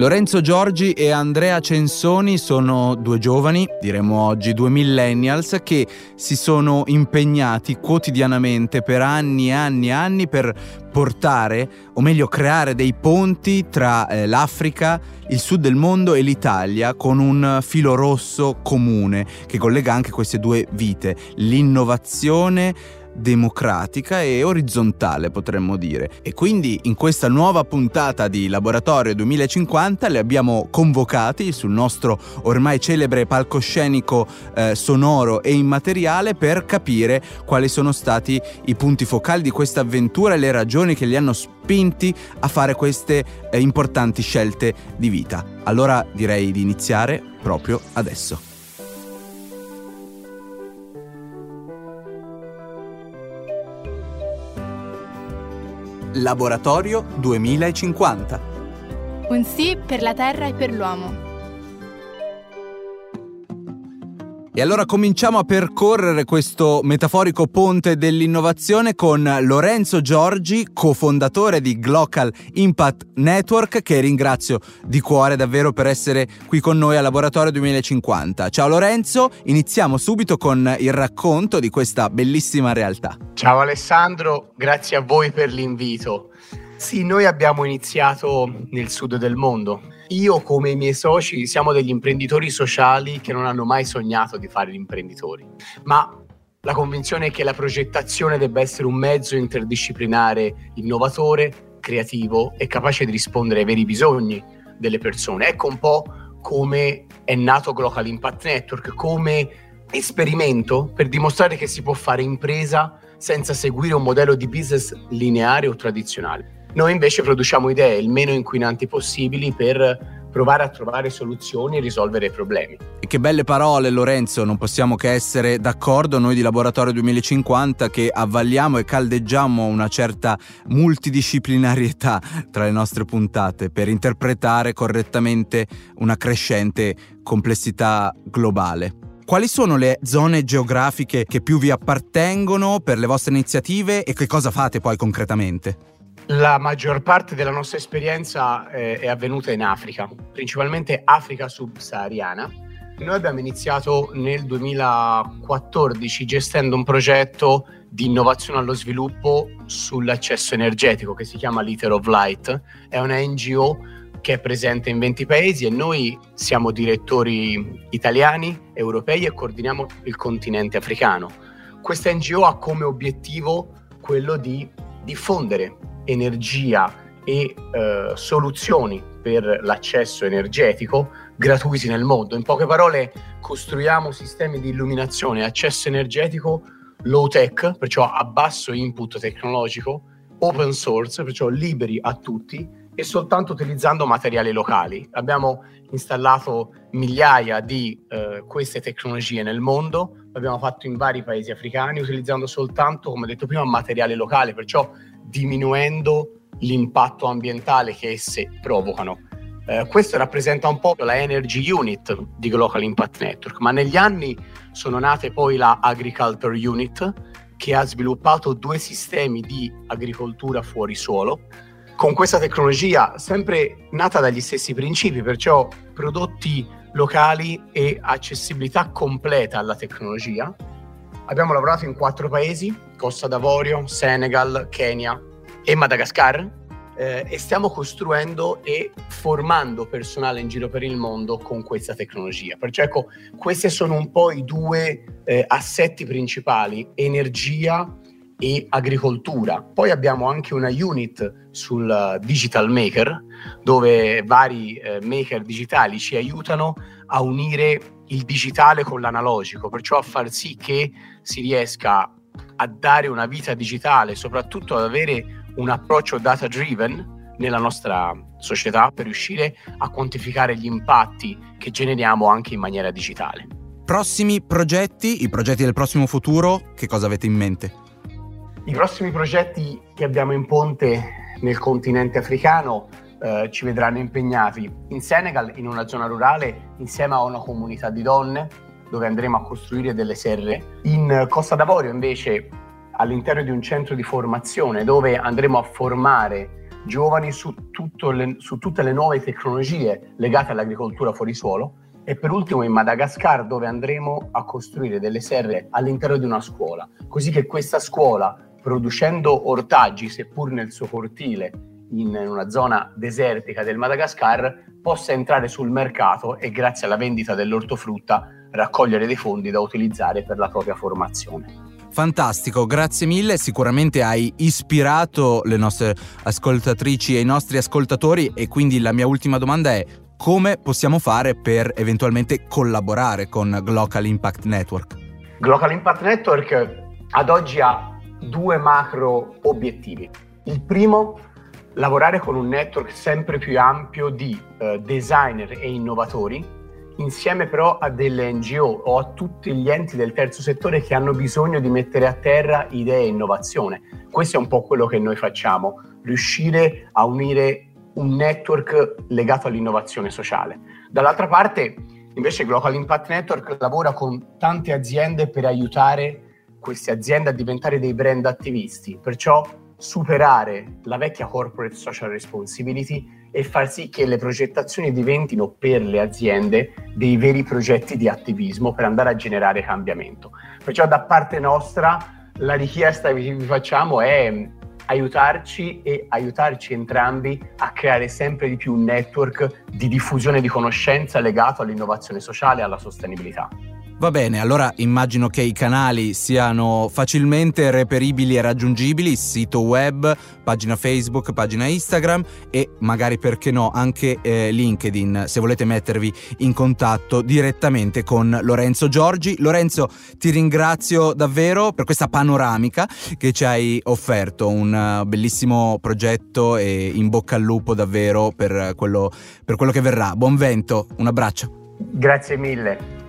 Lorenzo Giorgi e Andrea Censoni sono due giovani, diremmo oggi due millennials, che si sono impegnati quotidianamente per anni e anni e anni per portare, o meglio creare dei ponti tra eh, l'Africa, il sud del mondo e l'Italia con un filo rosso comune che collega anche queste due vite, l'innovazione democratica e orizzontale potremmo dire. E quindi in questa nuova puntata di Laboratorio 2050 li abbiamo convocati sul nostro ormai celebre palcoscenico eh, sonoro e immateriale per capire quali sono stati i punti focali di questa avventura e le ragioni che li hanno spinti a fare queste eh, importanti scelte di vita. Allora direi di iniziare proprio adesso. Laboratorio 2050. Un sì per la Terra e per l'uomo. E allora cominciamo a percorrere questo metaforico ponte dell'innovazione con Lorenzo Giorgi, cofondatore di Glocal Impact Network, che ringrazio di cuore davvero per essere qui con noi al Laboratorio 2050. Ciao Lorenzo, iniziamo subito con il racconto di questa bellissima realtà. Ciao Alessandro, grazie a voi per l'invito. Sì, noi abbiamo iniziato nel sud del mondo, io come i miei soci siamo degli imprenditori sociali che non hanno mai sognato di fare gli imprenditori, ma la convinzione è che la progettazione debba essere un mezzo interdisciplinare innovatore, creativo e capace di rispondere ai veri bisogni delle persone. Ecco un po' come è nato Global Impact Network, come esperimento per dimostrare che si può fare impresa senza seguire un modello di business lineare o tradizionale. Noi invece produciamo idee il meno inquinanti possibili per provare a trovare soluzioni e risolvere problemi. E che belle parole Lorenzo, non possiamo che essere d'accordo noi di Laboratorio 2050 che avvalliamo e caldeggiamo una certa multidisciplinarietà tra le nostre puntate per interpretare correttamente una crescente complessità globale. Quali sono le zone geografiche che più vi appartengono per le vostre iniziative e che cosa fate poi concretamente? La maggior parte della nostra esperienza eh, è avvenuta in Africa, principalmente Africa subsahariana. Noi abbiamo iniziato nel 2014 gestendo un progetto di innovazione allo sviluppo sull'accesso energetico che si chiama Liter of Light. È una NGO che è presente in 20 paesi e noi siamo direttori italiani, europei e coordiniamo il continente africano. Questa NGO ha come obiettivo quello di diffondere energia e eh, soluzioni per l'accesso energetico gratuiti nel mondo. In poche parole, costruiamo sistemi di illuminazione e accesso energetico low tech, perciò a basso input tecnologico, open source, perciò liberi a tutti e soltanto utilizzando materiali locali. Abbiamo installato migliaia di eh, queste tecnologie nel mondo, l'abbiamo fatto in vari paesi africani utilizzando soltanto, come detto prima, materiale locale, perciò diminuendo l'impatto ambientale che esse provocano. Eh, questo rappresenta un po' la Energy Unit di Global Impact Network, ma negli anni sono nate poi la Agriculture Unit che ha sviluppato due sistemi di agricoltura fuori suolo con questa tecnologia sempre nata dagli stessi principi, perciò prodotti locali e accessibilità completa alla tecnologia. Abbiamo lavorato in quattro paesi, Costa d'Avorio, Senegal, Kenya e Madagascar, eh, e stiamo costruendo e formando personale in giro per il mondo con questa tecnologia. Perciò ecco, questi sono un po' i due eh, assetti principali, energia e agricoltura. Poi abbiamo anche una unit sul digital maker dove vari eh, maker digitali ci aiutano a unire il digitale con l'analogico, perciò a far sì che si riesca a dare una vita digitale, soprattutto ad avere un approccio data driven nella nostra società per riuscire a quantificare gli impatti che generiamo anche in maniera digitale. Prossimi progetti, i progetti del prossimo futuro, che cosa avete in mente? I prossimi progetti che abbiamo in ponte nel continente africano eh, ci vedranno impegnati in Senegal, in una zona rurale, insieme a una comunità di donne, dove andremo a costruire delle serre. In Costa d'Avorio, invece, all'interno di un centro di formazione, dove andremo a formare giovani su, le, su tutte le nuove tecnologie legate all'agricoltura fuori suolo e per ultimo in Madagascar dove andremo a costruire delle serre all'interno di una scuola, così che questa scuola, producendo ortaggi, seppur nel suo cortile, in una zona desertica del Madagascar, possa entrare sul mercato e grazie alla vendita dell'ortofrutta raccogliere dei fondi da utilizzare per la propria formazione. Fantastico, grazie mille, sicuramente hai ispirato le nostre ascoltatrici e i nostri ascoltatori e quindi la mia ultima domanda è come possiamo fare per eventualmente collaborare con Global Impact Network? Global Impact Network ad oggi ha due macro obiettivi. Il primo lavorare con un network sempre più ampio di eh, designer e innovatori, insieme però a delle NGO o a tutti gli enti del terzo settore che hanno bisogno di mettere a terra idee e innovazione. Questo è un po' quello che noi facciamo, riuscire a unire un network legato all'innovazione sociale. Dall'altra parte, invece, Global Impact Network lavora con tante aziende per aiutare queste aziende a diventare dei brand attivisti, perciò superare la vecchia corporate social responsibility e far sì che le progettazioni diventino per le aziende dei veri progetti di attivismo per andare a generare cambiamento. Perciò da parte nostra la richiesta che vi facciamo è aiutarci e aiutarci entrambi a creare sempre di più un network di diffusione di conoscenza legato all'innovazione sociale e alla sostenibilità. Va bene, allora immagino che i canali siano facilmente reperibili e raggiungibili, sito web, pagina Facebook, pagina Instagram e magari perché no anche eh, LinkedIn se volete mettervi in contatto direttamente con Lorenzo Giorgi. Lorenzo ti ringrazio davvero per questa panoramica che ci hai offerto, un uh, bellissimo progetto e in bocca al lupo davvero per quello, per quello che verrà. Buon vento, un abbraccio. Grazie mille.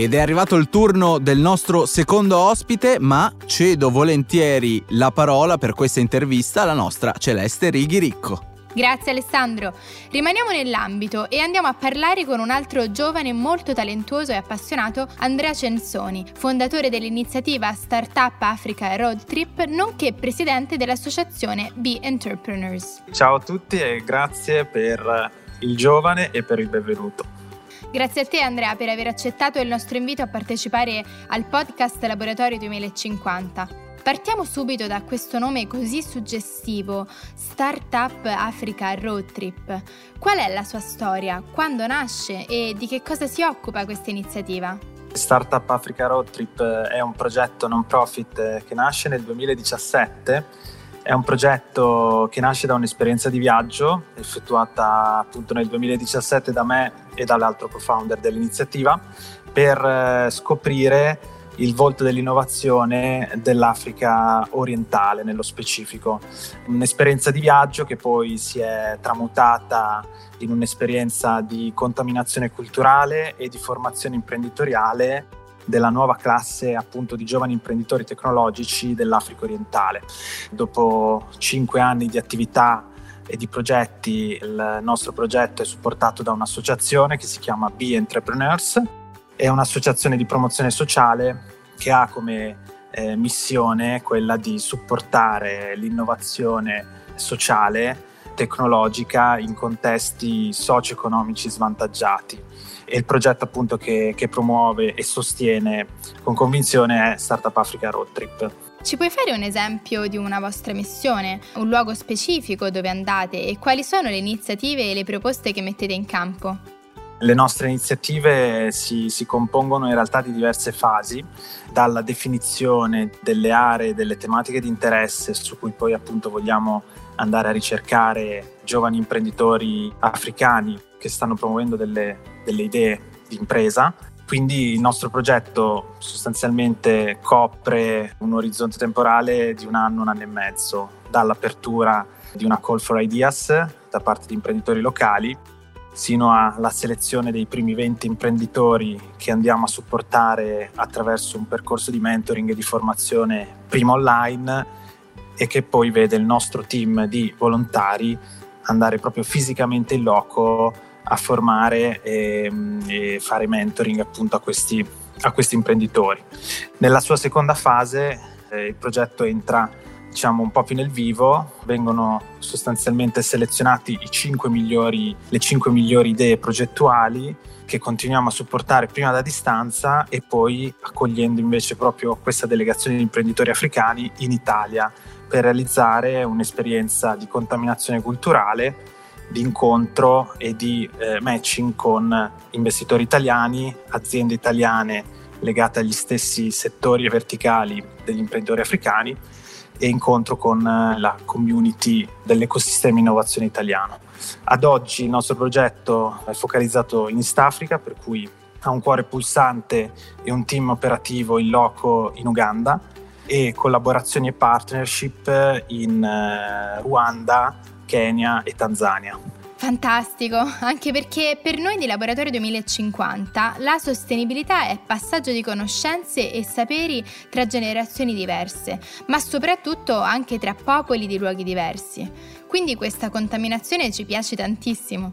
Ed è arrivato il turno del nostro secondo ospite, ma cedo volentieri la parola per questa intervista alla nostra Celeste Righiricco. Grazie Alessandro. Rimaniamo nell'ambito e andiamo a parlare con un altro giovane molto talentuoso e appassionato, Andrea Censoni, fondatore dell'iniziativa Startup Africa Road Trip, nonché presidente dell'associazione Be Entrepreneurs. Ciao a tutti e grazie per il giovane e per il benvenuto. Grazie a te Andrea per aver accettato il nostro invito a partecipare al podcast Laboratorio 2050. Partiamo subito da questo nome così suggestivo, Startup Africa Road Trip. Qual è la sua storia? Quando nasce e di che cosa si occupa questa iniziativa? Startup Africa Road Trip è un progetto non profit che nasce nel 2017 è un progetto che nasce da un'esperienza di viaggio effettuata appunto nel 2017 da me e dall'altro co-founder dell'iniziativa per eh, scoprire il volto dell'innovazione dell'Africa orientale nello specifico. Un'esperienza di viaggio che poi si è tramutata in un'esperienza di contaminazione culturale e di formazione imprenditoriale della nuova classe appunto di giovani imprenditori tecnologici dell'Africa orientale. Dopo cinque anni di attività e di progetti, il nostro progetto è supportato da un'associazione che si chiama Be Entrepreneurs, è un'associazione di promozione sociale che ha come eh, missione quella di supportare l'innovazione sociale tecnologica in contesti socio-economici svantaggiati e il progetto appunto che, che promuove e sostiene con convinzione è Startup Africa Road Trip. Ci puoi fare un esempio di una vostra missione, un luogo specifico dove andate e quali sono le iniziative e le proposte che mettete in campo? Le nostre iniziative si, si, compongono in realtà di diverse fasi, dalla definizione delle aree, delle tematiche di interesse su cui poi appunto vogliamo andare a ricercare giovani imprenditori africani che stanno promuovendo delle, delle idee di impresa. Quindi il nostro progetto sostanzialmente copre un orizzonte temporale di un anno, un anno e mezzo, dall'apertura di una call for ideas da parte di imprenditori locali sino alla selezione dei primi 20 imprenditori che andiamo a supportare attraverso un percorso di mentoring e di formazione prima online e che poi vede il nostro team di volontari andare proprio fisicamente in loco a formare e, e fare mentoring appunto a questi, a questi imprenditori. Nella sua seconda fase eh, il progetto entra diciamo un po' più nel vivo, vengono sostanzialmente selezionati i 5 migliori, le 5 migliori idee progettuali che continuiamo a supportare prima da distanza e poi accogliendo invece proprio questa delegazione di imprenditori africani in Italia per realizzare un'esperienza di contaminazione culturale, di incontro e di eh, matching con investitori italiani, aziende italiane legate agli stessi settori e verticali degli imprenditori africani e incontro con eh, la community dell'ecosistema innovazione italiano. Ad oggi il nostro progetto è focalizzato in East Africa, per cui ha un cuore pulsante e un team operativo in loco in Uganda e collaborazioni e partnership in eh, Ruanda, Kenya e Tanzania. Fantastico, anche perché per noi di Laboratorio 2050 la sostenibilità è passaggio di conoscenze e saperi tra generazioni diverse, ma soprattutto anche tra popoli di luoghi diversi. Quindi questa contaminazione ci piace tantissimo.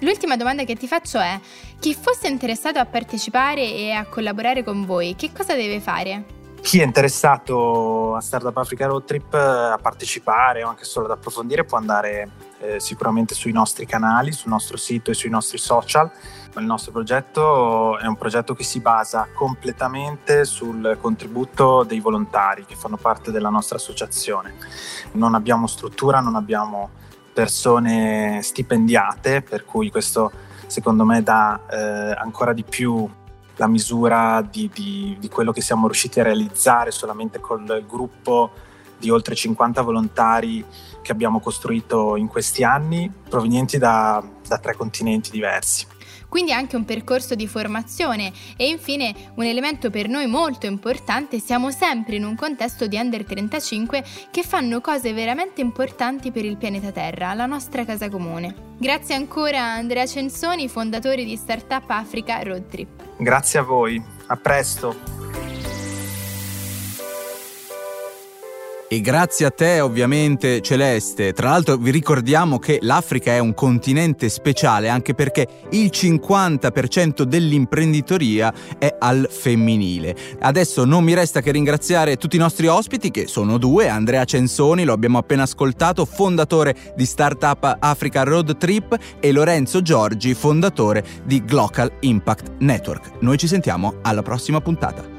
L'ultima domanda che ti faccio è, chi fosse interessato a partecipare e a collaborare con voi, che cosa deve fare? Chi è interessato a Startup Africa Road Trip a partecipare o anche solo ad approfondire può andare eh, sicuramente sui nostri canali, sul nostro sito e sui nostri social. Il nostro progetto è un progetto che si basa completamente sul contributo dei volontari che fanno parte della nostra associazione. Non abbiamo struttura, non abbiamo persone stipendiate, per cui questo secondo me dà eh, ancora di più la misura di, di, di, quello che siamo riusciti a realizzare solamente col gruppo di oltre 50 volontari che abbiamo costruito in questi anni, provenienti da, da tre continenti diversi quindi anche un percorso di formazione e infine un elemento per noi molto importante, siamo sempre in un contesto di under 35 che fanno cose veramente importanti per il pianeta Terra, la nostra casa comune. Grazie ancora a Andrea Censoni, fondatore di Startup Africa Road Trip. Grazie a voi, a presto. E grazie a te ovviamente Celeste. Tra l'altro vi ricordiamo che l'Africa è un continente speciale anche perché il 50% dell'imprenditoria è al femminile. Adesso non mi resta che ringraziare tutti i nostri ospiti che sono due, Andrea Censoni, lo abbiamo appena ascoltato, fondatore di Startup Africa Road Trip e Lorenzo Giorgi, fondatore di Glocal Impact Network. Noi ci sentiamo alla prossima puntata.